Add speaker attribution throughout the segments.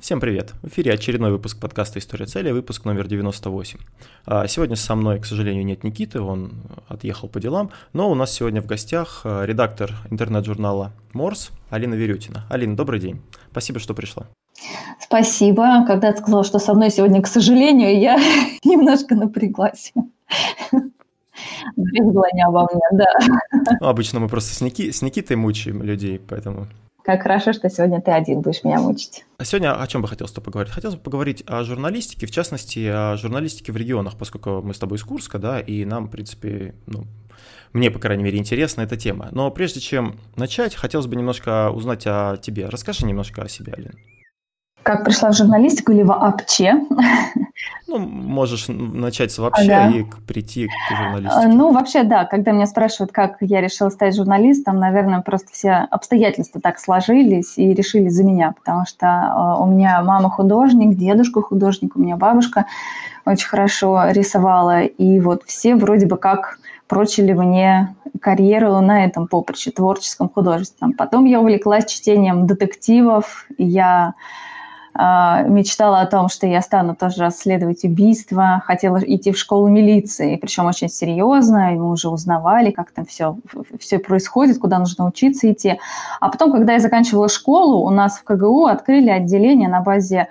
Speaker 1: Всем привет! В эфире очередной выпуск подкаста «История цели», выпуск номер 98. А, сегодня со мной, к сожалению, нет Никиты, он отъехал по делам, но у нас сегодня в гостях а, редактор интернет-журнала «Морс» Алина Верютина. Алина, добрый день. Спасибо, что пришла.
Speaker 2: Спасибо. Когда ты сказала, что со мной сегодня, к сожалению, я немножко напряглась. Была не обо мне, да.
Speaker 1: Ну, обычно мы просто с, Ники, с Никитой мучаем людей, поэтому
Speaker 2: как хорошо, что сегодня ты один будешь меня мучить.
Speaker 1: А сегодня о чем бы хотел с тобой поговорить? Хотел бы поговорить о журналистике, в частности, о журналистике в регионах, поскольку мы с тобой из Курска, да, и нам, в принципе, ну, мне, по крайней мере, интересна эта тема. Но прежде чем начать, хотелось бы немножко узнать о тебе. Расскажи немножко о себе, Алина
Speaker 2: как пришла в журналистику или вообще.
Speaker 1: Ну, можешь начать с вообще ага. и прийти к журналистике.
Speaker 2: Ну, вообще, да. Когда меня спрашивают, как я решила стать журналистом, наверное, просто все обстоятельства так сложились и решили за меня, потому что э, у меня мама художник, дедушка художник, у меня бабушка очень хорошо рисовала, и вот все вроде бы как прочили мне карьеру на этом поприще, творческом, художественном. Потом я увлеклась чтением детективов, я а, мечтала о том, что я стану тоже расследовать убийства, хотела идти в школу милиции, причем очень серьезно, и мы уже узнавали, как там все, все происходит, куда нужно учиться идти. А потом, когда я заканчивала школу, у нас в КГУ открыли отделение на базе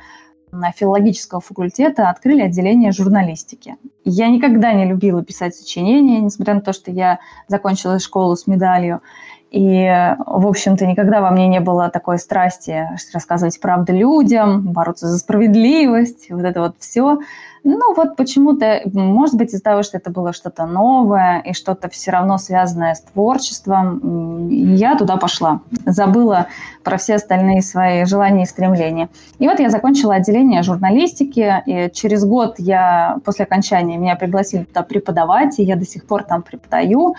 Speaker 2: филологического факультета открыли отделение журналистики. Я никогда не любила писать сочинения, несмотря на то, что я закончила школу с медалью. И, в общем-то, никогда во мне не было такой страсти рассказывать правду людям, бороться за справедливость, вот это вот все. Ну вот почему-то, может быть, из-за того, что это было что-то новое и что-то все равно связанное с творчеством, я туда пошла. Забыла про все остальные свои желания и стремления. И вот я закончила отделение журналистики, и через год я, после окончания, меня пригласили туда преподавать, и я до сих пор там преподаю.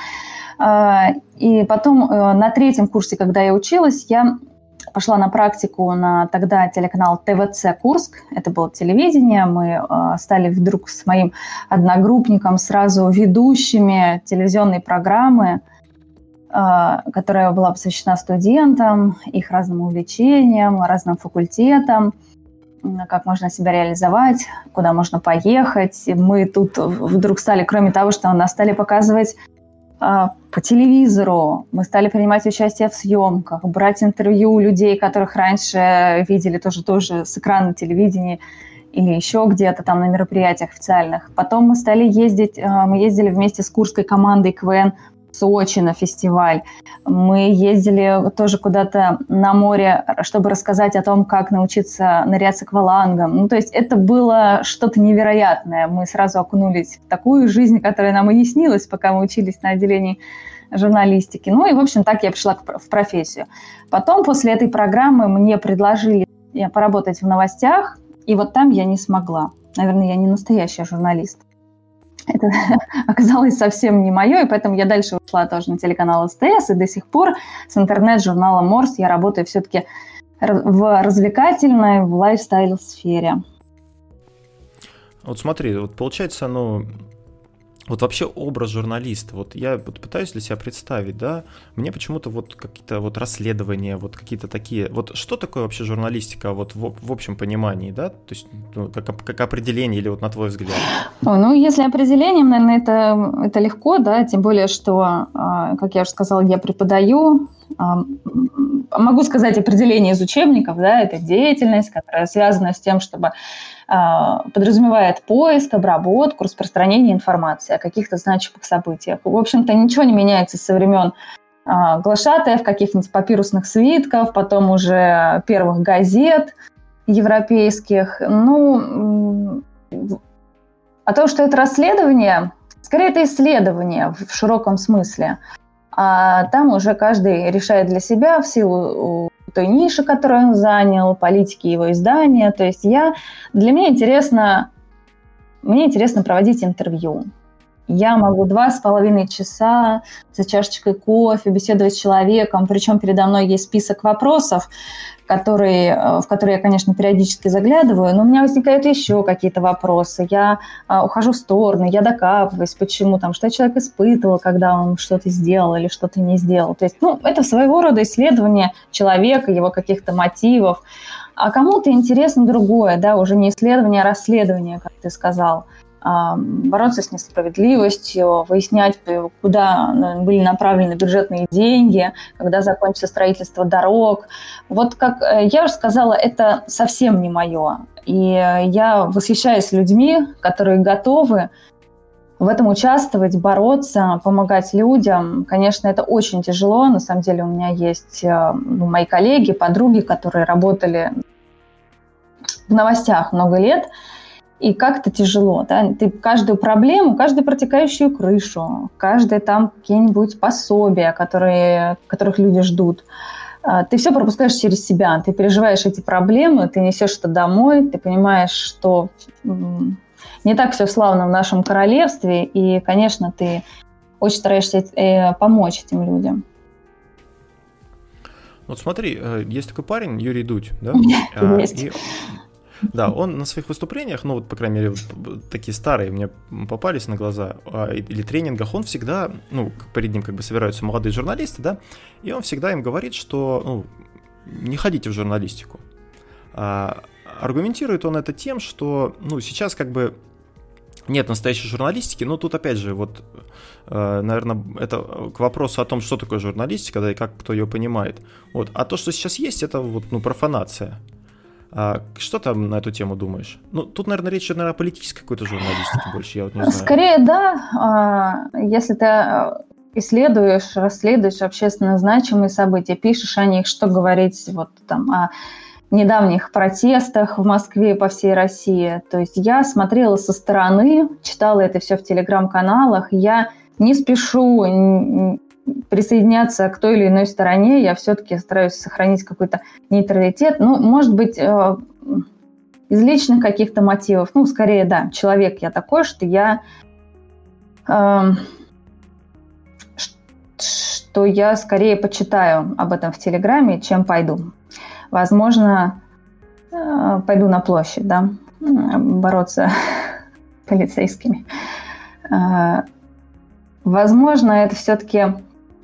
Speaker 2: А, и потом э, на третьем курсе, когда я училась, я пошла на практику на тогда телеканал ТВЦ Курск. Это было телевидение. Мы э, стали вдруг с моим одногруппником сразу ведущими телевизионной программы, э, которая была посвящена студентам, их разным увлечениям, разным факультетам как можно себя реализовать, куда можно поехать. Мы тут вдруг стали, кроме того, что нас стали показывать а, по телевизору, мы стали принимать участие в съемках, брать интервью у людей, которых раньше видели тоже, тоже с экрана телевидения или еще где-то там на мероприятиях официальных. Потом мы стали ездить, а, мы ездили вместе с курской командой КВН Сочи на фестиваль. Мы ездили тоже куда-то на море, чтобы рассказать о том, как научиться нырять с аквалангом. Ну, то есть это было что-то невероятное. Мы сразу окунулись в такую жизнь, которая нам и не снилась, пока мы учились на отделении журналистики. Ну и, в общем, так я пришла в профессию. Потом, после этой программы, мне предложили поработать в новостях, и вот там я не смогла. Наверное, я не настоящая журналист это оказалось совсем не мое, и поэтому я дальше ушла тоже на телеканал СТС, и до сих пор с интернет-журналом Морс я работаю все-таки в развлекательной, в лайфстайл-сфере.
Speaker 1: Вот смотри, вот получается, ну, вот вообще образ журналиста, вот я вот пытаюсь для себя представить, да, мне почему-то вот какие-то вот расследования, вот какие-то такие, вот что такое вообще журналистика вот в, в общем понимании, да, то есть ну, как, как определение или вот на твой взгляд?
Speaker 2: Ну, если определением, наверное, это, это легко, да, тем более, что, а, как я уже сказала, я преподаю, а, могу сказать определение из учебников, да, это деятельность, которая связана с тем, чтобы подразумевает поиск, обработку, распространение информации о каких-то значимых событиях. В общем-то, ничего не меняется со времен а, глашатаев, каких-нибудь папирусных свитков, потом уже первых газет европейских. Ну, а то, что это расследование, скорее это исследование в широком смысле. А там уже каждый решает для себя в силу той ниши, которую он занял, политики его издания. То есть я, для меня интересно, мне интересно проводить интервью. Я могу два с половиной часа за чашечкой кофе беседовать с человеком, причем передо мной есть список вопросов, который, э, в который я, конечно, периодически заглядываю, но у меня возникают еще какие-то вопросы. Я а, ухожу в сторону, я докапываюсь, почему там, что человек испытывал, когда он что-то сделал или что-то не сделал. То есть, ну, это своего рода исследование человека, его каких-то мотивов. А кому-то интересно другое, да, уже не исследование, а расследование, как ты сказал бороться с несправедливостью, выяснять, куда были направлены бюджетные деньги, когда закончится строительство дорог. Вот как э, я уже сказала, это совсем не мое. И я восхищаюсь людьми, которые готовы в этом участвовать, бороться, помогать людям. Конечно, это очень тяжело. На самом деле у меня есть э, ну, мои коллеги, подруги, которые работали в новостях много лет, и как-то тяжело, да, ты каждую проблему, каждую протекающую крышу, каждое там какие-нибудь пособия, которые, которых люди ждут, а, ты все пропускаешь через себя, ты переживаешь эти проблемы, ты несешь это домой, ты понимаешь, что не так все славно в нашем королевстве, и, конечно, ты очень стараешься э, помочь этим людям.
Speaker 1: Вот смотри, э, есть такой парень, Юрий Дудь, да?
Speaker 2: Есть.
Speaker 1: И да, он на своих выступлениях, ну вот, по крайней мере, такие старые мне попались на глаза, а, или тренингах, он всегда, ну, перед ним как бы собираются молодые журналисты, да, и он всегда им говорит, что, ну, не ходите в журналистику. А, аргументирует он это тем, что, ну, сейчас как бы нет настоящей журналистики, но тут опять же, вот, э, наверное, это к вопросу о том, что такое журналистика, да, и как кто ее понимает. Вот. А то, что сейчас есть, это вот, ну, профанация. А что там на эту тему думаешь? Ну, тут, наверное, речь, наверное, о политической какой-то журналистике больше, я вот не знаю.
Speaker 2: Скорее, да. А, если ты а, исследуешь, расследуешь общественно значимые события, пишешь о них, что говорить вот там о недавних протестах в Москве и по всей России. То есть я смотрела со стороны, читала это все в телеграм-каналах, я не спешу присоединяться к той или иной стороне, я все-таки стараюсь сохранить какой-то нейтралитет. Ну, может быть, э, из личных каких-то мотивов, ну, скорее, да, человек я такой, что я э, что я скорее почитаю об этом в Телеграме, чем пойду. Возможно, э, пойду на площадь, да, бороться с полицейскими. Э, возможно, это все-таки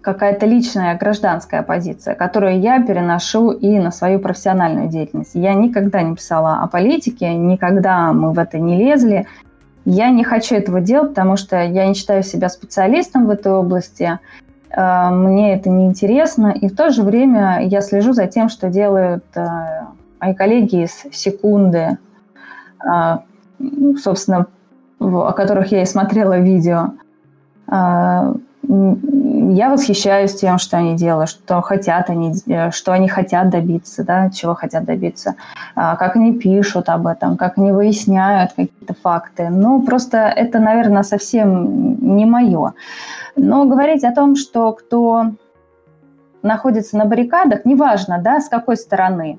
Speaker 2: какая-то личная гражданская позиция, которую я переношу и на свою профессиональную деятельность. Я никогда не писала о политике, никогда мы в это не лезли. Я не хочу этого делать, потому что я не считаю себя специалистом в этой области. Э, мне это не интересно, и в то же время я слежу за тем, что делают э, мои коллеги из секунды, э, собственно, о которых я и смотрела видео я восхищаюсь тем, что они делают, что хотят они, э, что они хотят добиться, да, чего хотят добиться, а, как они пишут об этом, как они выясняют какие-то факты. Ну, просто это, наверное, совсем не мое. Но говорить о том, что кто находится на баррикадах, неважно, да, с какой стороны,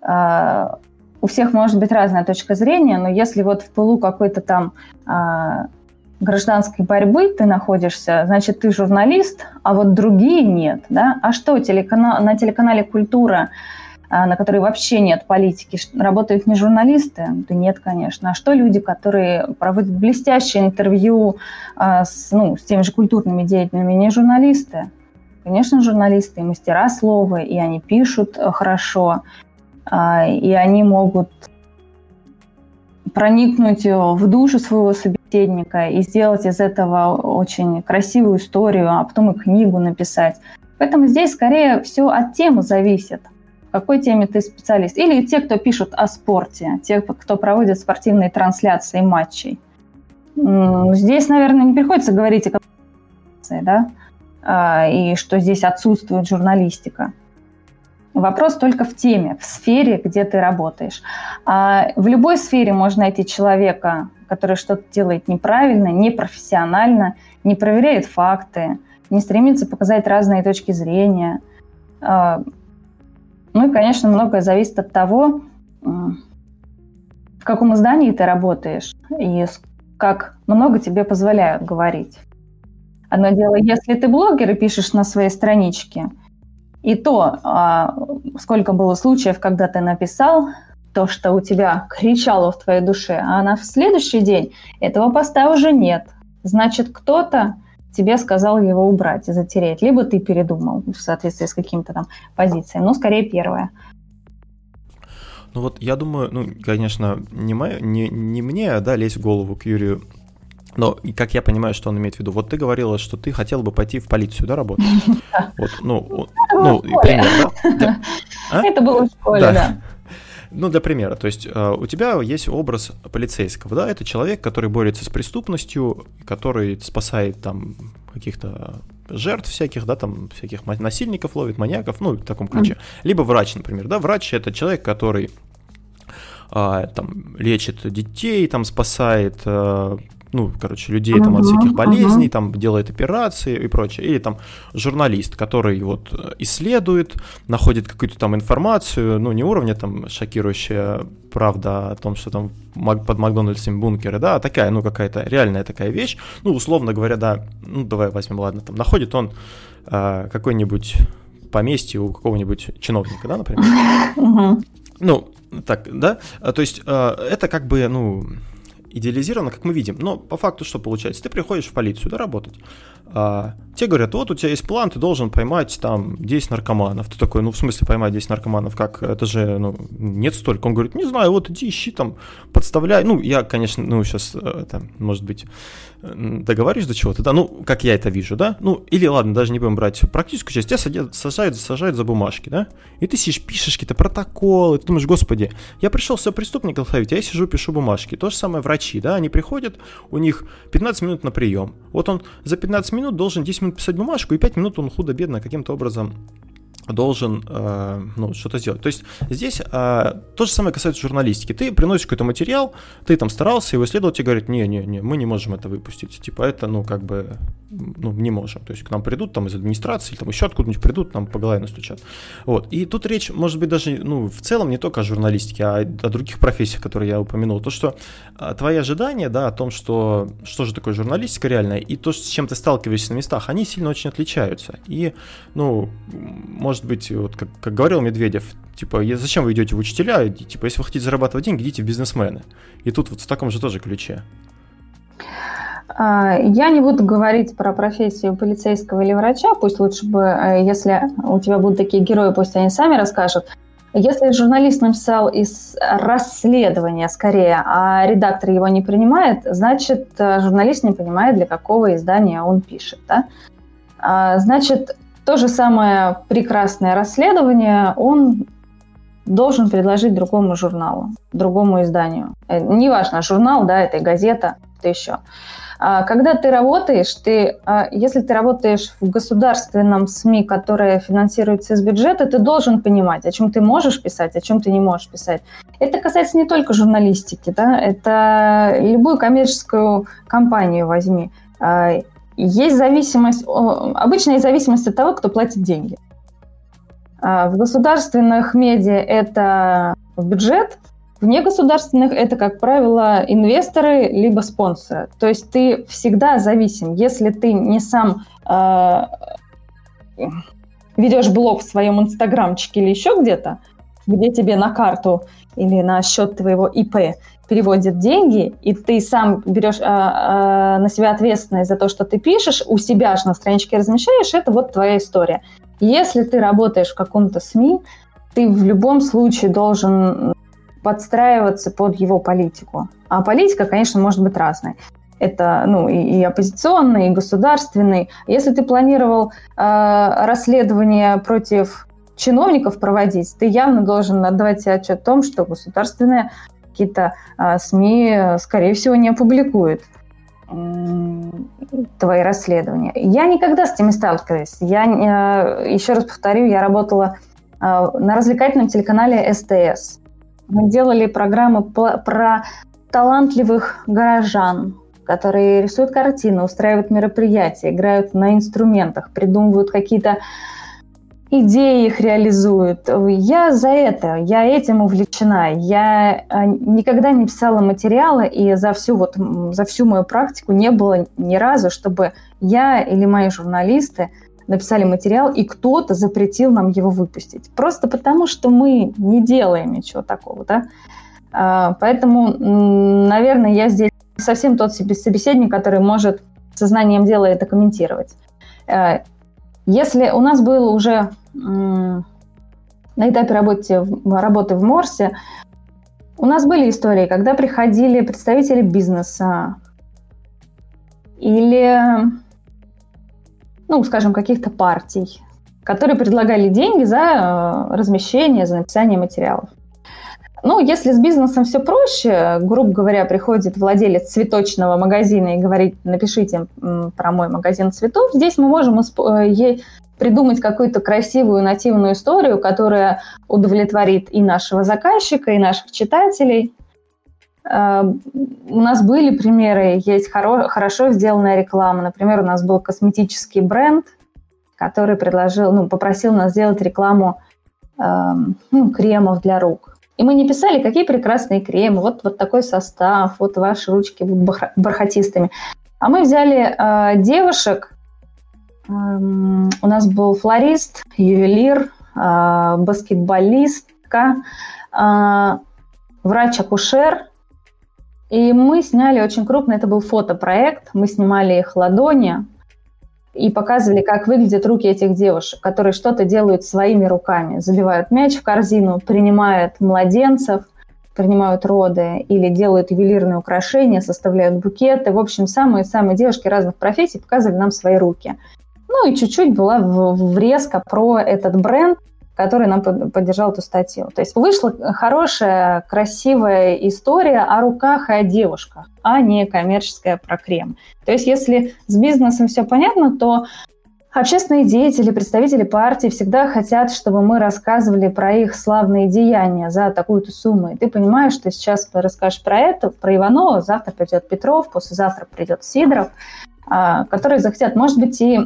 Speaker 2: а, у всех может быть разная точка зрения, но если вот в полу какой-то там а, гражданской борьбы ты находишься, значит, ты журналист, а вот другие нет, да? А что, телеканал, на телеканале «Культура», а, на которой вообще нет политики, работают не журналисты? Да нет, конечно. А что люди, которые проводят блестящее интервью а, с, ну, с теми же культурными деятелями, не журналисты? Конечно, журналисты и мастера слова, и они пишут э, хорошо, а, и они могут проникнуть в душу своего собеседника и сделать из этого очень красивую историю, а потом и книгу написать. Поэтому здесь скорее все от темы зависит. В какой теме ты специалист? Или те, кто пишут о спорте, те, кто проводит спортивные трансляции матчей. Здесь, наверное, не приходится говорить о да, а, и что здесь отсутствует журналистика. Вопрос только в теме, в сфере, где ты работаешь. А в любой сфере можно найти человека, который что-то делает неправильно, непрофессионально, не проверяет факты, не стремится показать разные точки зрения. А, ну и, конечно, многое зависит от того, в каком издании ты работаешь и как много тебе позволяют говорить. Одно дело, если ты блогер и пишешь на своей страничке – и то, а, сколько было случаев, когда ты написал то, что у тебя кричало в твоей душе, а на следующий день этого поста уже нет. Значит, кто-то тебе сказал его убрать и затереть. Либо ты передумал в соответствии с какими-то там позициями. Ну, скорее первое.
Speaker 1: Ну вот я думаю, ну, конечно, не, мое, не, не мне, да, лезть в голову к Юрию но, как я понимаю, что он имеет в виду, вот ты говорила, что ты хотела бы пойти в полицию, да, работать? Вот, ну, ну,
Speaker 2: пример, да? А? Это было в школе, да.
Speaker 1: Ну, для примера, то есть э, у тебя есть образ полицейского, да, это человек, который борется с преступностью, который спасает там каких-то жертв всяких, да, там всяких насильников ловит, маньяков, ну, в таком ключе. Либо врач, например, да, врач это человек, который а, там лечит детей, там спасает а, ну, короче, людей там от всяких болезней, там делает операции и прочее. Или там журналист, который вот исследует, находит какую-то там информацию, ну, не уровня там шокирующая правда о том, что там под Макдональдсом бункеры, да, а такая, ну, какая-то реальная такая вещь. Ну, условно говоря, да, ну, давай возьмем, ладно, там находит он э, какой-нибудь поместье у какого-нибудь чиновника, да, например. Ну, так, да, а, то есть э, это как бы, ну, идеализировано, как мы видим. Но по факту что получается? Ты приходишь в полицию, да, работать. А, те говорят, вот у тебя есть план, ты должен поймать там 10 наркоманов. Ты такой, ну в смысле поймать 10 наркоманов, как? Это же, ну, нет столько. Он говорит, не знаю, вот иди ищи там, подставляй. Ну, я, конечно, ну, сейчас, это, может быть, договариваюсь до чего-то, да, ну, как я это вижу, да, ну, или ладно, даже не будем брать практическую часть, тебя садят, сажают, сажают за бумажки, да, и ты сидишь, пишешь какие-то протоколы, ты думаешь, господи, я пришел все преступников ловить, а я сижу, пишу бумажки. То же самое врачи, да, они приходят, у них 15 минут на прием, вот он за 15 минут должен 10 минут писать бумажку, и 5 минут он худо-бедно каким-то образом должен э, ну, что-то сделать. То есть здесь э, то же самое касается журналистики. Ты приносишь какой-то материал, ты там старался, его исследователь говорит, не-не-не, мы не можем это выпустить. Типа это, ну, как бы, ну, не можем. То есть к нам придут там из администрации, там еще откуда-нибудь придут, нам по голове настучат. Вот. И тут речь, может быть, даже, ну, в целом не только о журналистике, а о других профессиях, которые я упомянул. То, что э, твои ожидания, да, о том, что, что же такое журналистика реальная, и то, с чем ты сталкиваешься на местах, они сильно очень отличаются. И, ну, может может быть, вот как, как говорил Медведев, типа, зачем вы идете в учителя? Типа, если вы хотите зарабатывать деньги, идите в бизнесмены. И тут вот в таком же тоже ключе.
Speaker 2: А, я не буду говорить про профессию полицейского или врача, пусть лучше бы, э, если у тебя будут такие герои, пусть они сами расскажут. Если журналист написал из расследования скорее, а редактор его не принимает, значит, э, журналист не понимает, для какого издания он пишет. Да? А, значит, то же самое прекрасное расследование он должен предложить другому журналу, другому изданию. Э, неважно, журнал, да, это газета, это еще. А когда ты работаешь, ты, а, если ты работаешь в государственном СМИ, которое финансируется из бюджета, ты должен понимать, о чем ты можешь писать, о чем ты не можешь писать. Это касается не только журналистики, да, это любую коммерческую компанию возьми. А, есть зависимость, обычная зависимость от того, кто платит деньги. А, в государственных медиа это бюджет, в негосударственных это, как правило, инвесторы либо спонсоры. То есть ты всегда зависим. Если ты не сам э, ведешь блог в своем инстаграмчике или еще где-то, где тебе на карту или на счет твоего ИП переводят деньги, и ты сам берешь а, а, на себя ответственность за то, что ты пишешь, у себя же на страничке размещаешь, это вот твоя история. Если ты работаешь в каком-то СМИ, ты в любом случае должен подстраиваться под его политику. А политика, конечно, может быть разной. Это ну, и, и оппозиционный, и государственный. Если ты планировал э, расследование против чиновников проводить, ты явно должен отдавать себе отчет о том, что государственная какие-то а, СМИ, скорее всего, не опубликуют твои расследования. Я никогда с этим не сталкивалась. Я, а, еще раз повторю, я работала а, на развлекательном телеканале СТС. Мы делали программы про талантливых горожан, которые рисуют картины, устраивают мероприятия, играют на инструментах, придумывают какие-то идеи их реализуют. Я за это, я этим увлечена. Я э, никогда не писала материалы, и за всю, вот, за всю мою практику не было ни разу, чтобы я или мои журналисты написали материал, и кто-то запретил нам его выпустить. Просто потому, что мы не делаем ничего такого. Да? А, поэтому, наверное, я здесь совсем тот собеседник, который может сознанием дела это комментировать. Если у нас было уже на этапе работы, работы в Морсе у нас были истории, когда приходили представители бизнеса или, ну, скажем, каких-то партий, которые предлагали деньги за э, размещение, за написание материалов. Ну, если с бизнесом все проще, грубо говоря, приходит владелец цветочного магазина и говорит, напишите про мой магазин цветов, здесь мы можем э, придумать какую-то красивую нативную историю, которая удовлетворит и нашего заказчика, и наших читателей. Э, у нас были примеры, есть хоро- хорошо сделанная реклама. Например, у нас был косметический бренд, который предложил, ну, попросил нас сделать рекламу э, ну, кремов для рук. И мы не писали, какие прекрасные кремы, вот, вот такой состав, вот ваши ручки будут бархатистыми. А мы взяли э, девушек, э, у нас был флорист, ювелир, э, баскетболистка, э, врач-акушер, и мы сняли очень крупно, это был фотопроект, мы снимали их ладони, и показывали, как выглядят руки этих девушек, которые что-то делают своими руками, забивают мяч в корзину, принимают младенцев, принимают роды или делают ювелирные украшения, составляют букеты. В общем, самые-самые девушки разных профессий показывали нам свои руки. Ну и чуть-чуть была врезка про этот бренд, который нам поддержал эту статью. То есть вышла хорошая, красивая история о руках и о девушках, а не коммерческая про крем. То есть если с бизнесом все понятно, то Общественные деятели, представители партии всегда хотят, чтобы мы рассказывали про их славные деяния за такую-то сумму. И ты понимаешь, что сейчас ты расскажешь про это, про Иванова, завтра придет Петров, послезавтра придет Сидоров, а, которые захотят, может быть, и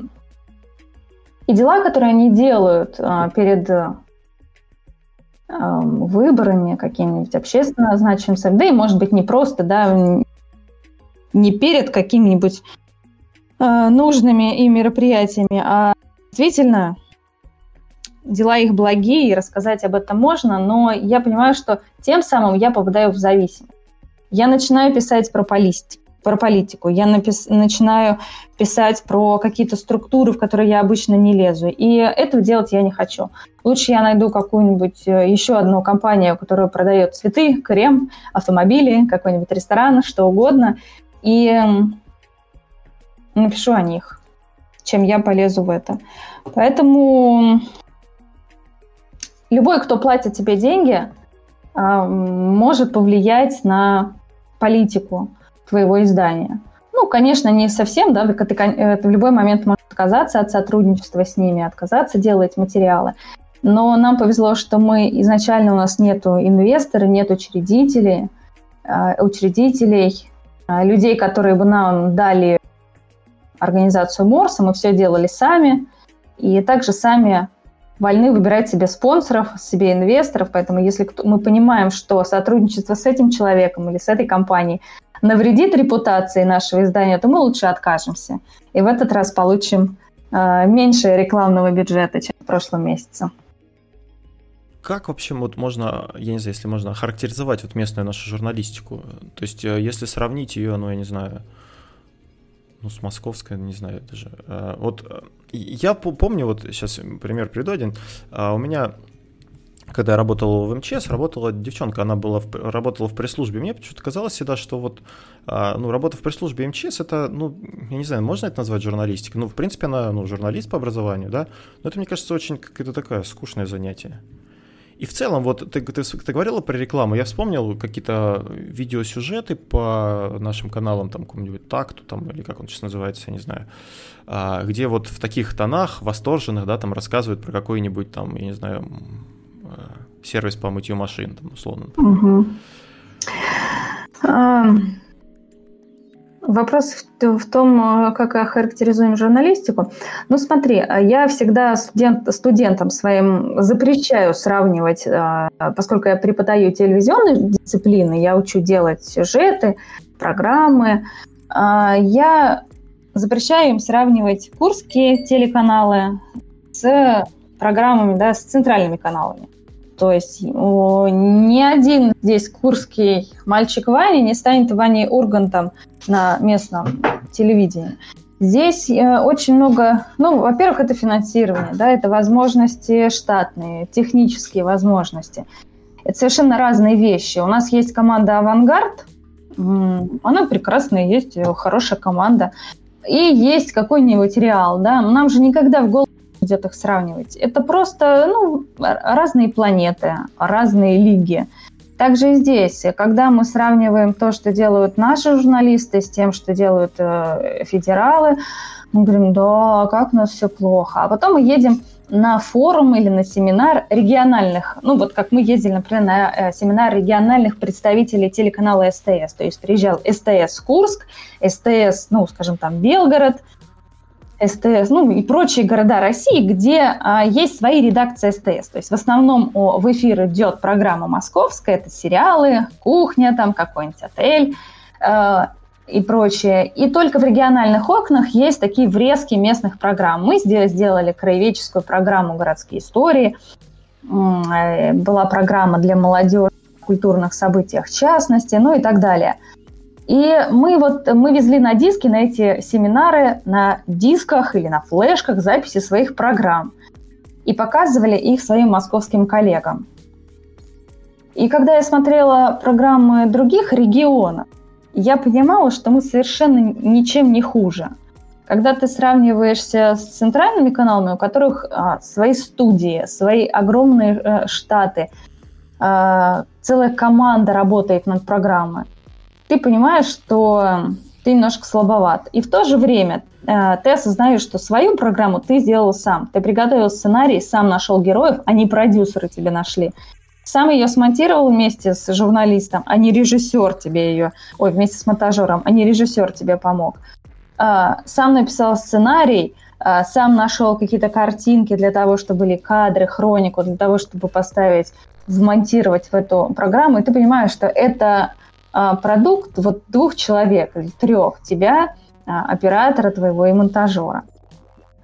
Speaker 2: и дела, которые они делают а, перед а, выборами какими-нибудь общественно значимыми, да и, может быть, не просто, да, не перед какими-нибудь а, нужными и мероприятиями, а действительно дела их благие, и рассказать об этом можно, но я понимаю, что тем самым я попадаю в зависимость. Я начинаю писать про политику, про политику, я напис... начинаю писать про какие-то структуры, в которые я обычно не лезу. И этого делать я не хочу. Лучше я найду какую-нибудь э, еще одну компанию, которая продает цветы, крем, автомобили, какой-нибудь ресторан, что угодно, и напишу о них, чем я полезу в это. Поэтому любой, кто платит тебе деньги, а, может повлиять на политику твоего издания. Ну, конечно, не совсем, да, ты, ты в любой момент можешь отказаться от сотрудничества с ними, отказаться делать материалы. Но нам повезло, что мы изначально у нас нету инвестора, нет учредителей, э, учредителей, э, людей, которые бы нам дали организацию Морса, мы все делали сами, и также сами вольны выбирать себе спонсоров, себе инвесторов, поэтому если мы понимаем, что сотрудничество с этим человеком или с этой компанией навредит репутации нашего издания, то мы лучше откажемся. И в этот раз получим э, меньше рекламного бюджета, чем в прошлом месяце.
Speaker 1: Как вообще вот можно, я не знаю, если можно характеризовать вот местную нашу журналистику? То есть, э, если сравнить ее, ну, я не знаю, ну, с московской, не знаю даже. Э, вот э, я помню, вот сейчас пример приведу один. У меня когда я работал в МЧС, работала девчонка, она была в, работала в пресс-службе. Мне почему-то казалось всегда, что вот, а, ну, работа в пресс-службе МЧС, это, ну, я не знаю, можно это назвать журналистикой? Ну, в принципе, она, ну, журналист по образованию, да, но это, мне кажется, очень какое-то такое скучное занятие. И в целом, вот ты, ты, ты говорила про рекламу, я вспомнил какие-то видеосюжеты по нашим каналам, там, какому-нибудь такту, там, или как он сейчас называется, я не знаю, а, где вот в таких тонах восторженных, да, там рассказывают про какой-нибудь там, я не знаю, сервис по мытью машин, там, условно.
Speaker 2: Угу. А, вопрос в, в том, как охарактеризуем журналистику. Ну, смотри, я всегда студент, студентам своим запрещаю сравнивать, поскольку я преподаю телевизионные дисциплины, я учу делать сюжеты, программы, а, я запрещаю им сравнивать курские телеканалы с программами, да, с центральными каналами. То есть ни один здесь курский мальчик Ваня не станет Ваней Ургантом на местном телевидении. Здесь э, очень много, ну, во-первых, это финансирование, да, это возможности штатные, технические возможности. Это совершенно разные вещи. У нас есть команда «Авангард», она прекрасная, есть хорошая команда. И есть какой-нибудь реал, да, нам же никогда в голову идет их сравнивать. Это просто, ну, разные планеты, разные лиги. Также и здесь, когда мы сравниваем то, что делают наши журналисты, с тем, что делают э, федералы, мы говорим, да, как у нас все плохо. А потом мы едем на форум или на семинар региональных, ну вот как мы ездили, например, на э, семинар региональных представителей телеканала СТС, то есть приезжал СТС Курск, СТС, ну, скажем там, Белгород, СТС, ну и прочие города России, где а, есть свои редакции СТС. То есть в основном о, в эфир идет программа московская, это сериалы, кухня, там какой-нибудь отель э, и прочее. И только в региональных окнах есть такие врезки местных программ. Мы здесь сделали краеведческую программу «Городские истории», э, была программа для молодежи культурных событиях в частности, ну и так далее – и мы вот мы везли на диски на эти семинары на дисках или на флешках записи своих программ и показывали их своим московским коллегам. И когда я смотрела программы других регионов, я понимала, что мы совершенно ничем не хуже. Когда ты сравниваешься с центральными каналами, у которых а, свои студии, свои огромные а, штаты, а, целая команда работает над программой, ты понимаешь, что ты немножко слабоват. И в то же время э, ты осознаешь, что свою программу ты сделал сам. Ты приготовил сценарий, сам нашел героев, а не продюсеры тебе нашли. Сам ее смонтировал вместе с журналистом, а не режиссер тебе ее, ой, вместе с монтажером, а не режиссер тебе помог. Э, сам написал сценарий, э, сам нашел какие-то картинки для того, чтобы были кадры, хронику, для того, чтобы поставить, вмонтировать в эту программу. И ты понимаешь, что это а, продукт вот двух человек или трех, тебя, а, оператора твоего и монтажера.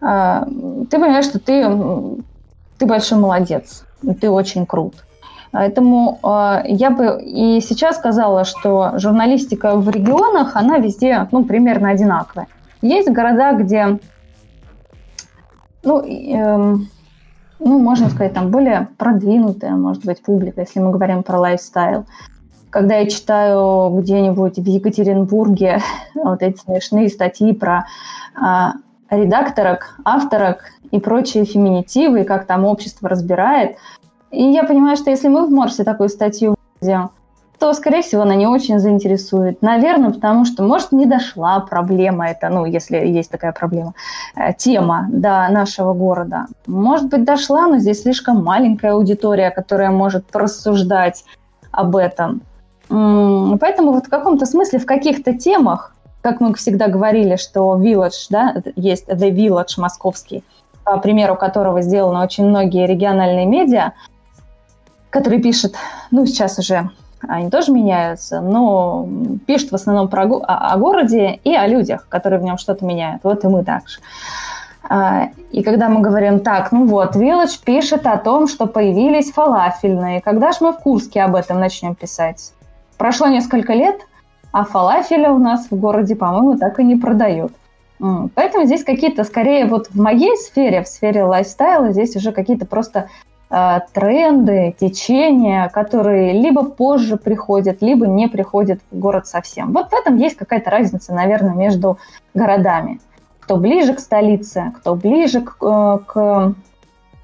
Speaker 2: А, ты понимаешь, что ты, ты большой молодец, ты очень крут. Поэтому я бы и сейчас сказала, что журналистика в регионах, она везде ну, примерно одинаковая. Есть города, где, ну, эм, ну, можно сказать, там более продвинутая, может быть, публика, если мы говорим про лайфстайл когда я читаю где-нибудь в Екатеринбурге вот эти смешные статьи про а, редакторок, авторок и прочие феминитивы, и как там общество разбирает, и я понимаю, что если мы в Морсе такую статью введем, то, скорее всего, она не очень заинтересует. Наверное, потому что, может, не дошла проблема это, ну, если есть такая проблема, э, тема до нашего города. Может быть, дошла, но здесь слишком маленькая аудитория, которая может порассуждать об этом. Поэтому вот в каком-то смысле в каких-то темах, как мы всегда говорили, что Village, да, есть The Village московский, по примеру которого сделаны очень многие региональные медиа, которые пишут, ну, сейчас уже они тоже меняются, но пишут в основном про, о, о городе и о людях, которые в нем что-то меняют. Вот и мы так же. А, и когда мы говорим, так, ну вот, Village пишет о том, что появились фалафельные, когда же мы в Курске об этом начнем писать? Прошло несколько лет, а фалафеля у нас в городе, по-моему, так и не продают. Поэтому здесь какие-то, скорее, вот в моей сфере, в сфере лайфстайла, здесь уже какие-то просто э, тренды, течения, которые либо позже приходят, либо не приходят в город совсем. Вот в этом есть какая-то разница, наверное, между городами. Кто ближе к столице, кто ближе к, э, к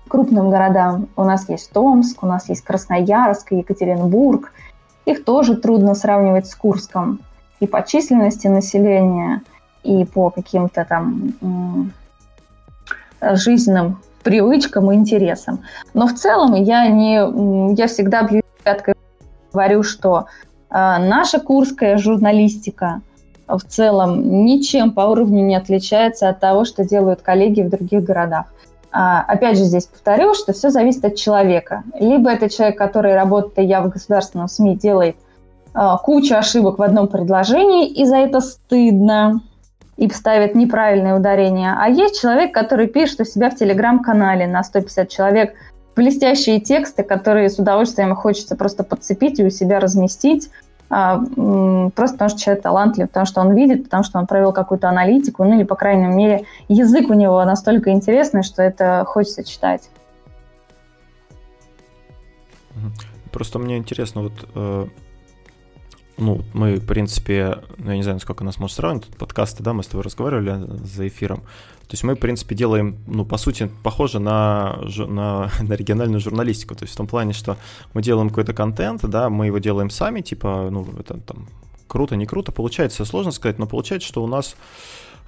Speaker 2: крупным городам. У нас есть Томск, у нас есть Красноярск, Екатеринбург – их тоже трудно сравнивать с Курском и по численности населения, и по каким-то там жизненным привычкам и интересам. Но в целом я, не, я всегда бью пяткой говорю, что э, наша курская журналистика в целом ничем по уровню не отличается от того, что делают коллеги в других городах. А, опять же, здесь повторю, что все зависит от человека. Либо это человек, который работает, я в государственном СМИ, делает а, кучу ошибок в одном предложении, и за это стыдно, и ставит неправильное ударение. А есть человек, который пишет у себя в телеграм-канале на 150 человек блестящие тексты, которые с удовольствием хочется просто подцепить и у себя разместить, просто потому что человек талантлив, потому что он видит, потому что он провел какую-то аналитику, ну или, по крайней мере, язык у него настолько интересный, что это хочется читать.
Speaker 1: Просто мне интересно, вот э, ну, мы, в принципе, ну, я не знаю, сколько нас может сравнить, тут подкасты, да, мы с тобой разговаривали за эфиром. То есть мы, в принципе, делаем, ну, по сути, похоже на, на, на региональную журналистику. То есть в том плане, что мы делаем какой-то контент, да, мы его делаем сами, типа, ну, это там круто, не круто. Получается, сложно сказать, но получается, что у нас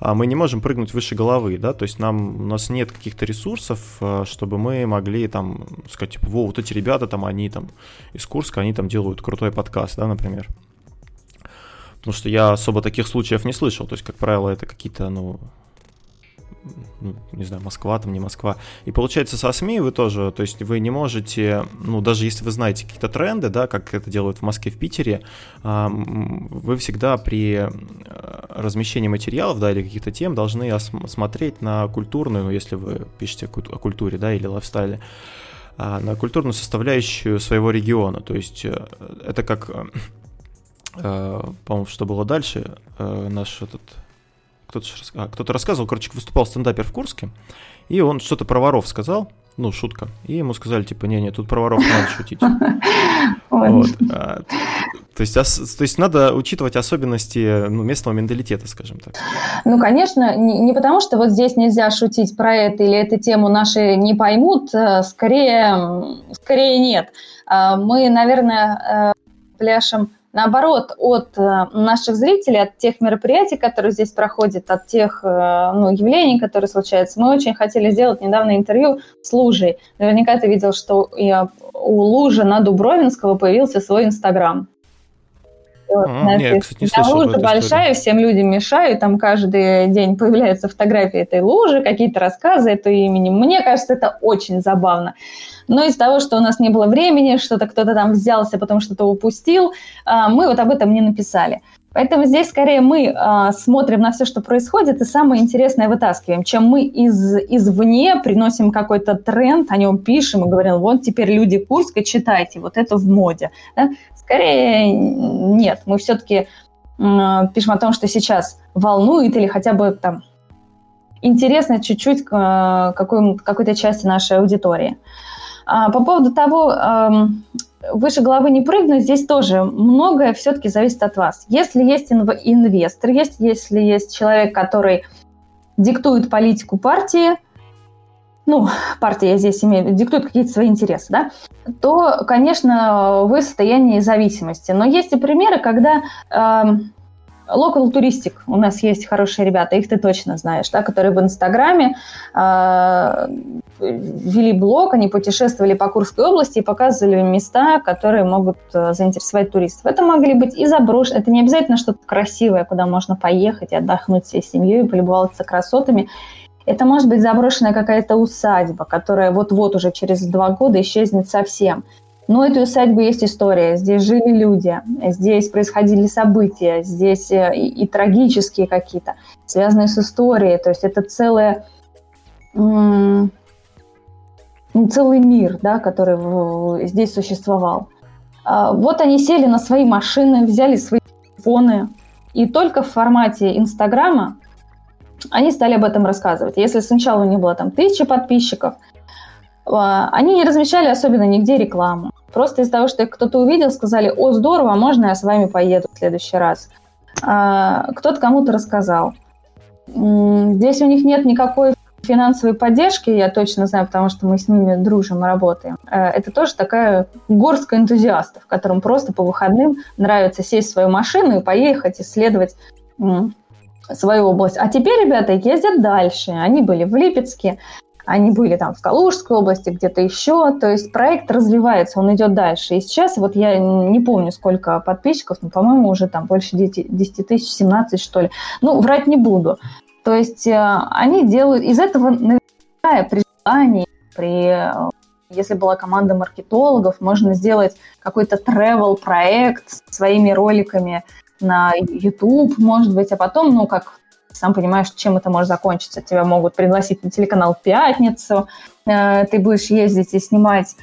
Speaker 1: а, мы не можем прыгнуть выше головы, да, то есть нам, у нас нет каких-то ресурсов, а, чтобы мы могли там сказать, типа, во, вот эти ребята там, они там из Курска, они там делают крутой подкаст, да, например. Потому что я особо таких случаев не слышал. То есть, как правило, это какие-то, ну, ну, не знаю, Москва, там не Москва. И получается со СМИ вы тоже, то есть вы не можете, ну, даже если вы знаете какие-то тренды, да, как это делают в Москве, в Питере, вы всегда при э, размещении материалов, да, или каких-то тем должны смотреть на культурную, ну, если вы пишете о культуре, да, или лайфстайле, а, на культурную составляющую своего региона. То есть э, это как Э, по-моему, что было дальше, э, наш этот кто-то, а, кто-то рассказывал, короче, выступал стендапер в Курске, и он что-то про воров сказал, ну, шутка, и ему сказали, типа, не-не, тут про воров надо шутить. Вот. А, то, есть, то есть надо учитывать особенности ну, местного менталитета, скажем так.
Speaker 2: Ну, конечно, не, не потому, что вот здесь нельзя шутить про это или эту тему наши не поймут, э, скорее, скорее нет. Мы, наверное, пляшем наоборот, от э, наших зрителей, от тех мероприятий, которые здесь проходят, от тех э, ну, явлений, которые случаются. Мы очень хотели сделать недавно интервью с Лужей. Наверняка ты видел, что у Лужи на Дубровинского появился свой Инстаграм. Вот, знаешь, нет, кстати, не слышал лужа большая, всем людям мешаю, там каждый день появляются фотографии этой лужи, какие-то рассказы этого имени. Мне кажется, это очень забавно. Но из того, что у нас не было времени, что-то кто-то там взялся, потом что-то упустил, а, мы вот об этом не написали. Поэтому здесь скорее мы э, смотрим на все, что происходит, и самое интересное вытаскиваем, чем мы из, извне приносим какой-то тренд, о нем пишем и говорим, вот теперь люди Курска, читайте, вот это в моде. Да? Скорее нет, мы все-таки э, пишем о том, что сейчас волнует или хотя бы там интересно чуть-чуть э, какой, какой-то части нашей аудитории. А, по поводу того, выше головы не прыгнуть, здесь тоже многое все-таки зависит от вас. Если есть инвестор, есть, если есть человек, который диктует политику партии, ну, партия здесь имею, диктует какие-то свои интересы, да, то, конечно, вы в состоянии зависимости. Но есть и примеры, когда Local туристик. У нас есть хорошие ребята, их ты точно знаешь, да, которые в Инстаграме э, вели блог, они путешествовали по Курской области и показывали места, которые могут э, заинтересовать туристов. Это могли быть и заброшенные, это не обязательно что-то красивое, куда можно поехать и отдохнуть всей семьей, полюбоваться красотами. Это может быть заброшенная какая-то усадьба, которая вот-вот уже через два года исчезнет совсем. Но этой усадьбы есть история. Здесь жили люди, здесь происходили события, здесь э, и, и трагические какие-то, связанные с историей. То есть это целое, ну, целый мир, да, который в, здесь существовал. А, вот они сели на свои машины, взяли свои телефоны, и только в формате Инстаграма они стали об этом рассказывать. Если сначала у них было там тысяча подписчиков, а, они не размещали особенно нигде рекламу. Просто из-за того, что их кто-то увидел, сказали, о, здорово, можно я с вами поеду в следующий раз. А, кто-то кому-то рассказал. Здесь у них нет никакой финансовой поддержки, я точно знаю, потому что мы с ними дружим и работаем. Э, это тоже такая горстка энтузиастов, которым просто по выходным нравится сесть в свою машину и поехать исследовать свою область. А теперь ребята ездят дальше. Они были в Липецке, они были там в Калужской области, где-то еще. То есть проект развивается, он идет дальше. И сейчас вот я не помню, сколько подписчиков, но, по-моему, уже там больше 10, 10 тысяч, 17, что ли. Ну, врать не буду. То есть э, они делают... Из этого, наверное, при желании, при если была команда маркетологов, можно сделать какой-то travel проект своими роликами на YouTube, может быть, а потом, ну, как сам понимаешь, чем это может закончиться. Тебя могут пригласить на телеканал «Пятницу», э, ты будешь ездить и снимать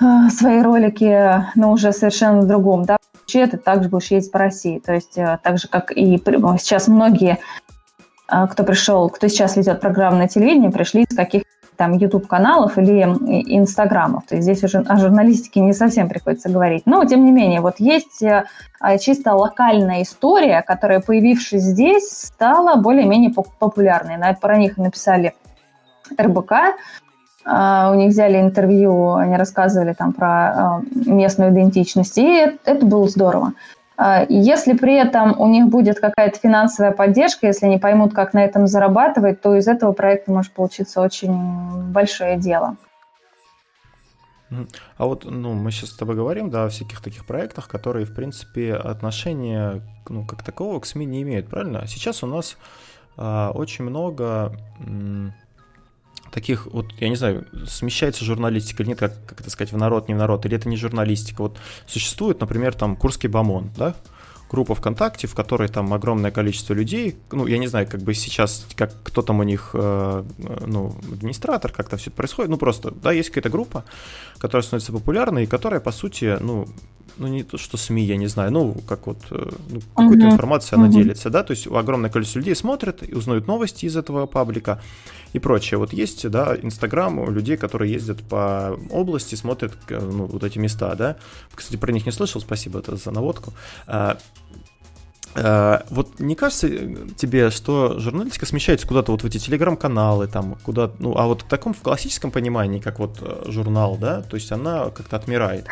Speaker 2: э, свои ролики, но уже совершенно в другом, да, вообще ты также будешь ездить по России. То есть э, так же, как и сейчас многие, кто пришел, кто сейчас ведет программу на телевидении, пришли из каких там YouTube-каналов или Инстаграмов. То есть здесь уже о журналистике не совсем приходится говорить. Но, тем не менее, вот есть чисто локальная история, которая, появившись здесь, стала более-менее популярной. Про них написали РБК, а, у них взяли интервью, они рассказывали там про а, местную идентичность, и это было здорово. А, если при этом у них будет какая-то финансовая поддержка, если они поймут, как на этом зарабатывать, то из этого проекта может получиться очень большое дело.
Speaker 1: А вот, ну, мы сейчас с тобой говорим, да, о всяких таких проектах, которые, в принципе, отношения, ну, как такового к СМИ не имеют, правильно? Сейчас у нас а, очень много таких, вот, я не знаю, смещается журналистика или нет, как, как это сказать, в народ, не в народ, или это не журналистика. Вот существует, например, там Курский Бамон, да, группа ВКонтакте, в которой там огромное количество людей, ну, я не знаю, как бы сейчас, как кто там у них, э, ну, администратор, как то все это происходит, ну, просто, да, есть какая-то группа, которая становится популярной, и которая, по сути, ну, ну не то, что СМИ, я не знаю, ну как вот э, ну, какой-то uh-huh. информацией она uh-huh. делится, да, то есть огромное количество людей смотрят и узнают новости из этого паблика и прочее. Вот есть, да, Инстаграм у людей, которые ездят по области, смотрят ну, вот эти места, да. Кстати, про них не слышал, спасибо за наводку. Э, вот не кажется тебе, что журналистика смещается куда-то вот в эти телеграм-каналы, там, куда, ну, а вот в таком в классическом понимании, как вот э, журнал, да, то есть она как-то отмирает?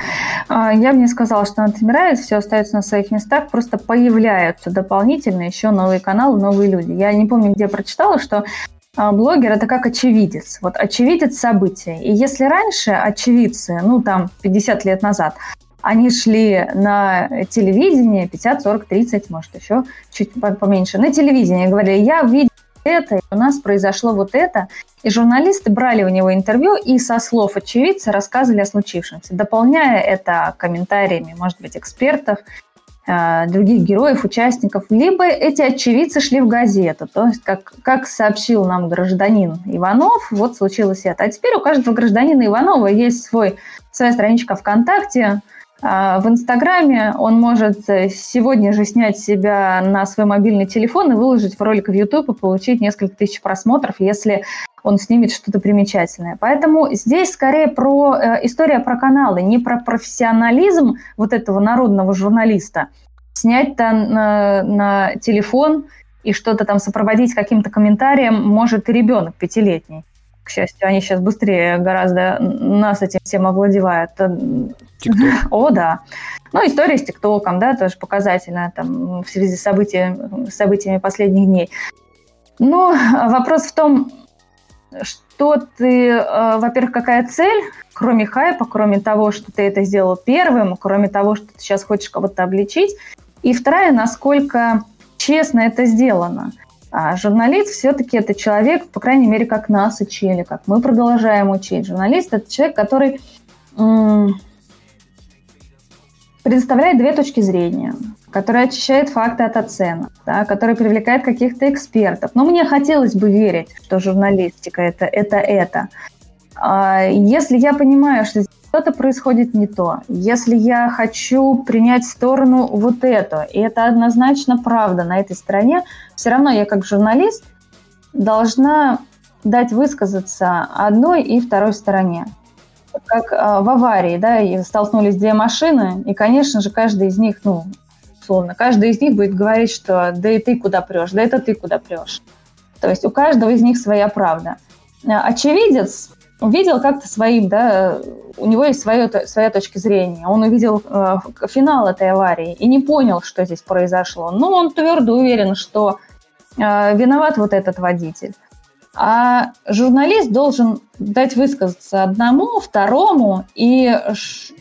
Speaker 2: А, я бы не сказала, что она отмирает, все остается на своих местах, просто появляются дополнительно еще новые каналы, новые люди. Я не помню, где прочитала, что а, блогер это как очевидец. Вот очевидец события. И если раньше очевидцы, ну там 50 лет назад, они шли на телевидение 50, 40, 30, может, еще чуть поменьше. На телевидении говорили, я видел это, у нас произошло вот это. И журналисты брали у него интервью и со слов очевидца рассказывали о случившемся, дополняя это комментариями, может быть, экспертов, э, других героев, участников, либо эти очевидцы шли в газету. То есть, как, как сообщил нам гражданин Иванов, вот случилось это. А теперь у каждого гражданина Иванова есть свой, своя страничка ВКонтакте, в Инстаграме он может э, сегодня же снять себя на свой мобильный телефон и выложить в ролик в YouTube и получить несколько тысяч просмотров, если он снимет что-то примечательное. Поэтому здесь скорее про э, история про каналы, не про профессионализм вот этого народного журналиста. Снять-то на, на телефон и что-то там сопроводить каким-то комментарием может и ребенок пятилетний к счастью, они сейчас быстрее гораздо нас этим всем овладевают.
Speaker 1: TikTok.
Speaker 2: О, да. Ну, история с ТикТоком, да, тоже показательная там, в связи с событиями, событиями последних дней. Но вопрос в том, что ты, э, во-первых, какая цель, кроме хайпа, кроме того, что ты это сделал первым, кроме того, что ты сейчас хочешь кого-то обличить, и вторая, насколько честно это сделано. А журналист все-таки это человек, по крайней мере, как нас учили, как мы продолжаем учить. Журналист это человек, который предоставляет две точки зрения, который очищает факты от оценок, да, который привлекает каких-то экспертов. Но мне хотелось бы верить, что журналистика это это. это. А если я понимаю, что что-то происходит не то, если я хочу принять сторону вот эту, и это однозначно правда на этой стороне, все равно я как журналист должна дать высказаться одной и второй стороне. Как э, в аварии, да, и столкнулись две машины, и, конечно же, каждый из них, ну, условно, каждый из них будет говорить, что да и ты куда прешь, да это ты куда прешь. То есть у каждого из них своя правда. Очевидец увидел как-то своим, да, у него есть свое, своя точка зрения. Он увидел э, финал этой аварии и не понял, что здесь произошло. Но он твердо уверен, что э, виноват вот этот водитель. А журналист должен дать высказаться одному, второму и,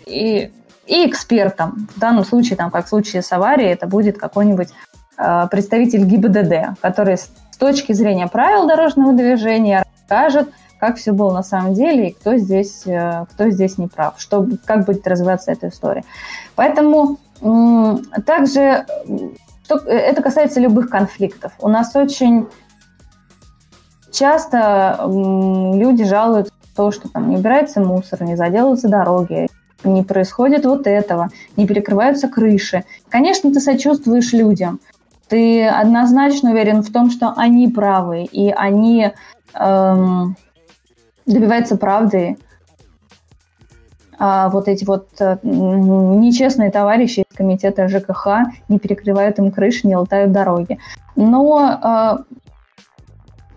Speaker 2: и, и экспертам. В данном случае, там, как в случае с аварией, это будет какой-нибудь э, представитель ГИБДД, который с точки зрения правил дорожного движения расскажет, как все было на самом деле и кто здесь, э, кто здесь не прав, что, как будет развиваться эта история. Поэтому также что, это касается любых конфликтов. У нас очень часто люди жалуются на то, что там не убирается мусор, не заделываются дороги, не происходит вот этого, не перекрываются крыши. Конечно, ты сочувствуешь людям, ты однозначно уверен в том, что они правы, и они эм, добиваются правды, а вот эти вот э, нечестные товарищи из комитета ЖКХ не перекрывают им крыши, не латают дороги. Но э,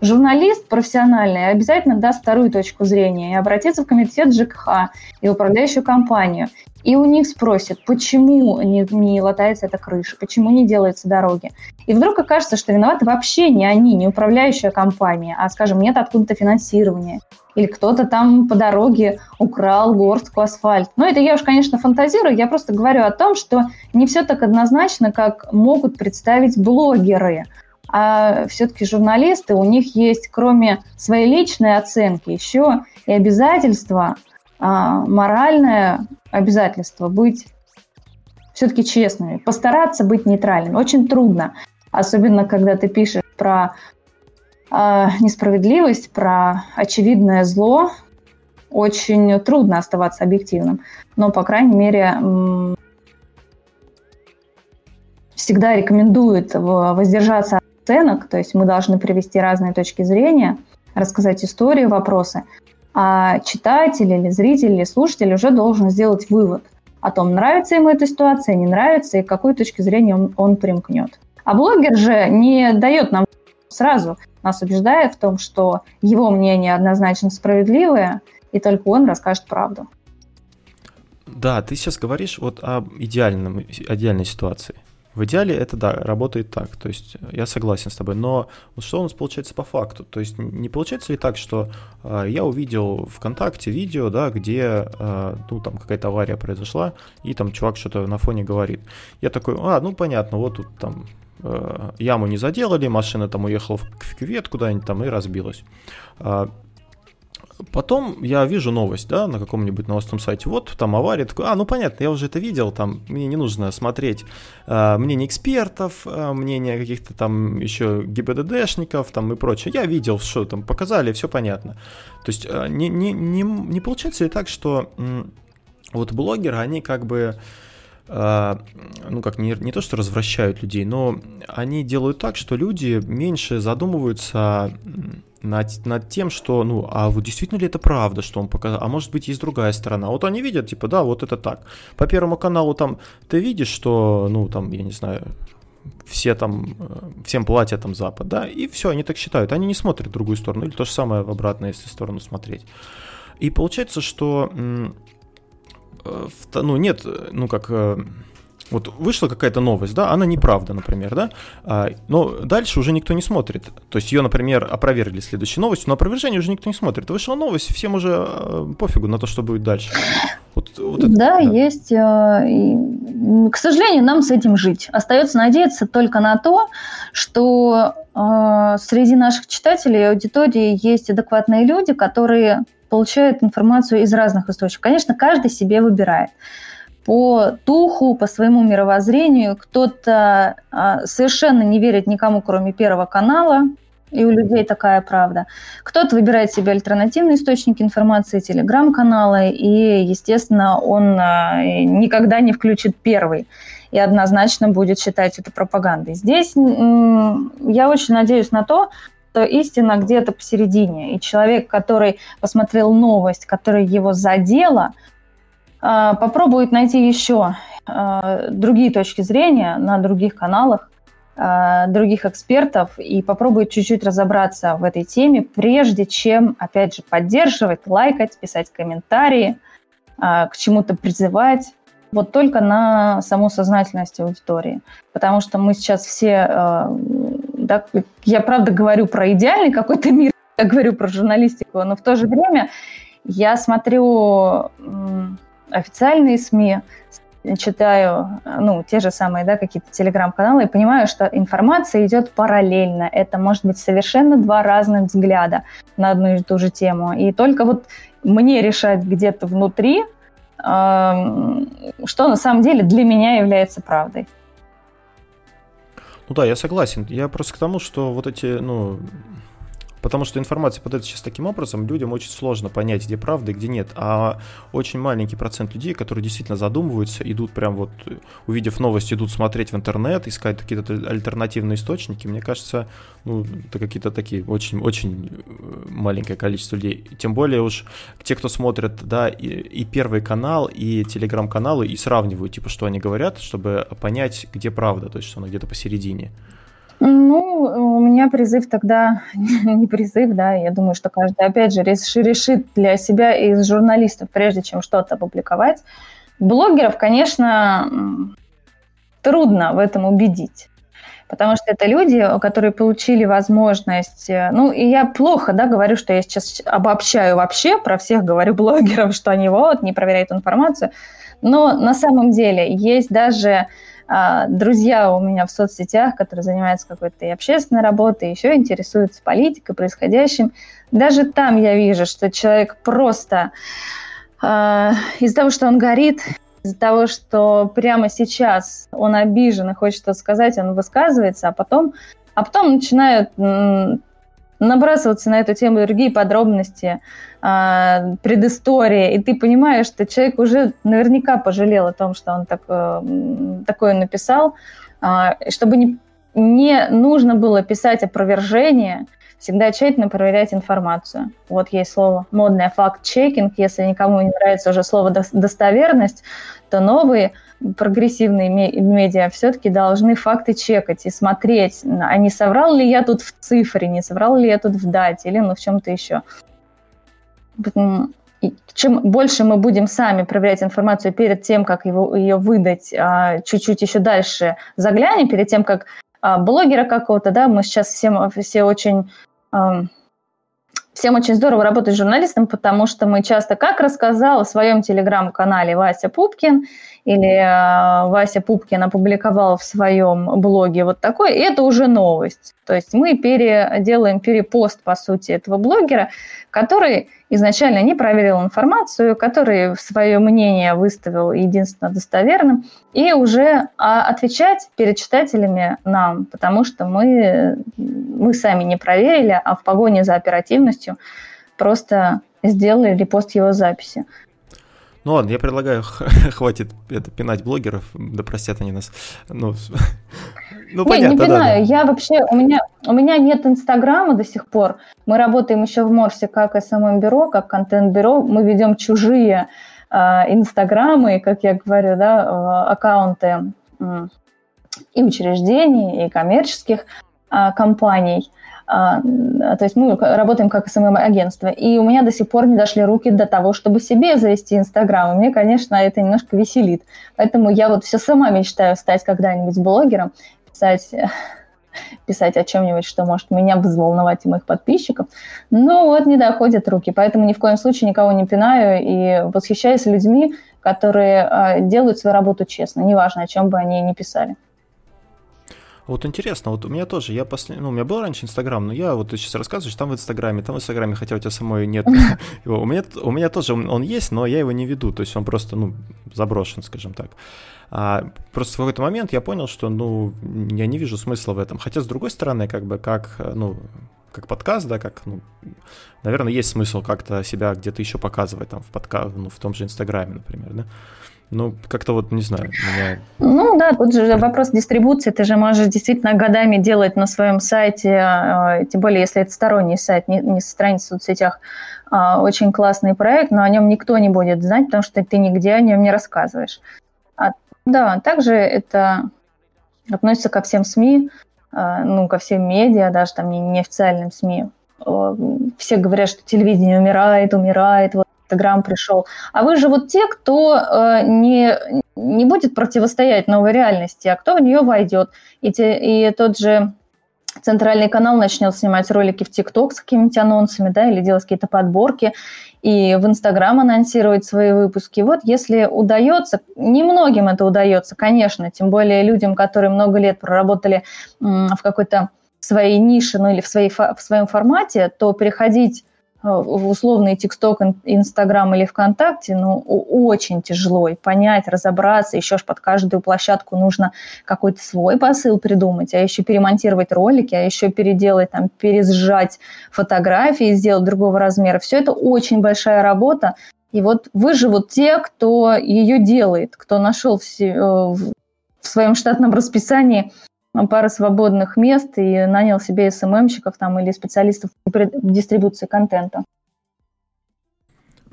Speaker 2: журналист профессиональный обязательно даст вторую точку зрения и обратится в комитет ЖКХ и управляющую компанию. И у них спросят, почему не, не латается эта крыша, почему не делаются дороги. И вдруг окажется, что виноваты вообще не они, не управляющая компания, а, скажем, нет откуда-то финансирования. Или кто-то там по дороге украл горстку асфальт. Но это я уж, конечно, фантазирую. Я просто говорю о том, что не все так однозначно, как могут представить блогеры. А все-таки журналисты, у них есть, кроме своей личной оценки, еще и обязательства, а, моральное обязательство быть все-таки честными, постараться быть нейтральными. Очень трудно, особенно когда ты пишешь про э, несправедливость, про очевидное зло. Очень трудно оставаться объективным. Но, по крайней мере, всегда рекомендуют воздержаться от оценок, то есть мы должны привести разные точки зрения, рассказать историю, вопросы, а читатель или зритель или слушатель уже должен сделать вывод о том, нравится ему эта ситуация, не нравится, и к какой точке зрения он, он примкнет. А блогер же не дает нам сразу, нас убеждает в том, что его мнение однозначно справедливое, и только он расскажет правду.
Speaker 1: Да, ты сейчас говоришь вот об идеальном, идеальной ситуации. В идеале это, да, работает так, то есть я согласен с тобой, но что у нас получается по факту? То есть не получается ли так, что э, я увидел ВКонтакте видео, да, где, э, ну, там какая-то авария произошла, и там чувак что-то на фоне говорит. Я такой, а, ну, понятно, вот тут там э, яму не заделали, машина там уехала в, кювет куда-нибудь там и разбилась. Потом я вижу новость, да, на каком-нибудь новостном сайте, вот там авария, такой, а, ну понятно, я уже это видел, там, мне не нужно смотреть э, мнение экспертов, э, мнение каких-то там еще ГИБДДшников там и прочее, я видел, что там показали, все понятно. То есть э, не, не, не, не получается ли так, что э, вот блогеры, они как бы э, ну как не, не то что развращают людей, но они делают так, что люди меньше задумываются над, над тем, что, ну, а вот действительно ли это правда, что он показал, а может быть есть другая сторона. Вот они видят, типа, да, вот это так. По Первому каналу там ты видишь, что, ну, там, я не знаю, все там, э, всем платят там Запад, да, и все, они так считают, они не смотрят в другую сторону, или то же самое в обратную, если сторону смотреть. И получается, что, э, ну, нет, ну, как э, вот вышла какая-то новость, да, она неправда, например, да, а, но дальше уже никто не смотрит. То есть ее, например, опровергли следующей новостью, но опровержение уже никто не смотрит. Вышла новость, всем уже э, пофигу на то, что будет дальше.
Speaker 2: Вот, вот это, да, да, есть. Э, к сожалению, нам с этим жить. Остается надеяться только на то, что э, среди наших читателей и аудитории есть адекватные люди, которые получают информацию из разных источников. Конечно, каждый себе выбирает по духу, по своему мировоззрению. Кто-то а, совершенно не верит никому, кроме Первого канала, и у людей такая правда. Кто-то выбирает себе альтернативные источники информации, телеграм-каналы, и, естественно, он а, никогда не включит первый и однозначно будет считать это пропагандой. Здесь я очень надеюсь на то, что истина где-то посередине, и человек, который посмотрел новость, которая его задела, попробует найти еще а, другие точки зрения на других каналах, а, других экспертов и попробует чуть-чуть разобраться в этой теме, прежде чем, опять же, поддерживать, лайкать, писать комментарии, к чему-то призывать. Вот только на саму сознательность аудитории. Потому что мы сейчас все... Да, я правда говорю про идеальный какой-то мир, я говорю про журналистику, но в то же время я смотрю официальные СМИ, читаю, ну, те же самые, да, какие-то телеграм-каналы и понимаю, что информация идет параллельно. Это может быть совершенно два разных взгляда на одну и ту же тему. И только вот мне решать где-то внутри, э, что на самом деле для меня является правдой.
Speaker 1: Ну да, я согласен. Я просто к тому, что вот эти, ну, Потому что информация подается сейчас таким образом, людям очень сложно понять, где правда и где нет. А очень маленький процент людей, которые действительно задумываются, идут прям вот, увидев новость, идут смотреть в интернет, искать какие-то альтернативные источники, мне кажется, ну, это какие-то такие очень-очень э, маленькое количество людей. Тем более уж те, кто смотрят, да, и, и Первый канал, и телеграм-каналы, и сравнивают, типа, что они говорят, чтобы понять, где правда, то есть, что она где-то посередине.
Speaker 2: Ну, у меня призыв тогда, не призыв, да, я думаю, что каждый, опять же, решит для себя из журналистов, прежде чем что-то опубликовать. Блогеров, конечно, трудно в этом убедить потому что это люди, которые получили возможность, э, ну, и я плохо, да, говорю, что я сейчас обобщаю вообще, про всех говорю блогеров, что они вот, не проверяют информацию, но на самом деле есть даже друзья у меня в соцсетях, которые занимаются какой-то и общественной работой, еще интересуются политикой, происходящим. Даже там я вижу, что человек просто а, из-за того, что он горит, из-за того, что прямо сейчас он обижен и хочет что-то сказать, он высказывается, а потом, а потом начинают набрасываться на эту тему другие подробности, э, предыстории, и ты понимаешь, что человек уже наверняка пожалел о том, что он так, э, такое написал, э, чтобы не, не нужно было писать опровержение, всегда тщательно проверять информацию. Вот есть слово модное факт-чекинг. Если никому не нравится уже слово достоверность, то новые прогрессивные медиа все-таки должны факты чекать и смотреть, а не соврал ли я тут в цифре, не соврал ли я тут в дате или ну, в чем-то еще. И чем больше мы будем сами проверять информацию перед тем, как его, ее выдать, а, чуть-чуть еще дальше заглянем, перед тем, как а, блогера какого-то, да, мы сейчас все, все очень Всем очень здорово работать журналистом, потому что мы часто, как рассказал в своем телеграм-канале Вася Пупкин, или э, Вася Пупкин опубликовал в своем блоге вот такой, и это уже новость. То есть мы переделаем перепост, по сути, этого блогера, который изначально не проверил информацию, который свое мнение выставил единственно достоверным, и уже а, отвечать перед читателями нам, потому что мы, мы сами не проверили, а в погоне за оперативностью просто сделали репост его записи.
Speaker 1: Ну ладно, я предлагаю, хватит это пинать блогеров, да простят они нас. Ну,
Speaker 2: ну не, понятно, не пинаю, да, я вообще, у меня, у меня нет Инстаграма до сих пор. Мы работаем еще в Морсе как SMM-бюро, как контент-бюро. Мы ведем чужие э, Инстаграмы, как я говорю, да, э, аккаунты и учреждений, и коммерческих э, компаний. А, то есть мы работаем как SMM-агентство, и у меня до сих пор не дошли руки до того, чтобы себе завести Инстаграм. И мне, конечно, это немножко веселит. Поэтому я вот все сама мечтаю стать когда-нибудь блогером, писать писать о чем-нибудь, что может меня взволновать и моих подписчиков. Но вот не доходят руки, поэтому ни в коем случае никого не пинаю и восхищаюсь людьми, которые э, делают свою работу честно, неважно, о чем бы они ни писали.
Speaker 1: Вот интересно, вот у меня тоже, я после, ну, у меня был раньше Инстаграм, но я вот ты сейчас рассказываешь, там в Инстаграме, там в Инстаграме, хотя у тебя самой нет его. У меня, у меня тоже он, есть, но я его не веду, то есть он просто, ну, заброшен, скажем так. А, просто в какой-то момент я понял, что, ну, я не вижу смысла в этом. Хотя, с другой стороны, как бы, как, ну, как подкаст, да, как, ну, наверное, есть смысл как-то себя где-то еще показывать, там, в подка... ну, в том же Инстаграме, например, да. Ну, как-то вот, не знаю, меня...
Speaker 2: Ну да, тут же вопрос дистрибуции. Ты же можешь действительно годами делать на своем сайте, а, тем более, если это сторонний сайт, не, не страница в соцсетях, а, очень классный проект, но о нем никто не будет знать, потому что ты нигде о нем не рассказываешь. А, да, также это относится ко всем СМИ, а, ну, ко всем медиа, даже там неофициальным СМИ. Все говорят, что телевидение умирает, умирает, вот Инстаграм пришел. А вы же вот те, кто э, не, не будет противостоять новой реальности, а кто в нее войдет. И, те, и тот же центральный канал начнет снимать ролики в ТикТок с какими-то анонсами, да, или делать какие-то подборки, и в Инстаграм анонсировать свои выпуски. Вот если удается, немногим это удается, конечно, тем более людям, которые много лет проработали в какой-то своей нише, ну или в, своей, в своем формате, то переходить в условный ТикТок, Инстаграм или ВКонтакте, ну, очень тяжело и понять, разобраться. Еще ж под каждую площадку нужно какой-то свой посыл придумать, а еще перемонтировать ролики, а еще переделать, там, пересжать фотографии, сделать другого размера. Все это очень большая работа. И вот выживут те, кто ее делает, кто нашел в, э, в своем штатном расписании пары свободных мест и нанял себе СММщиков там или специалистов по дистрибуции контента.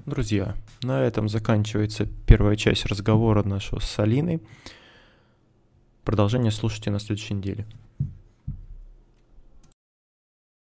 Speaker 1: Друзья, на этом заканчивается первая часть разговора нашего с Алиной. Продолжение слушайте на следующей неделе.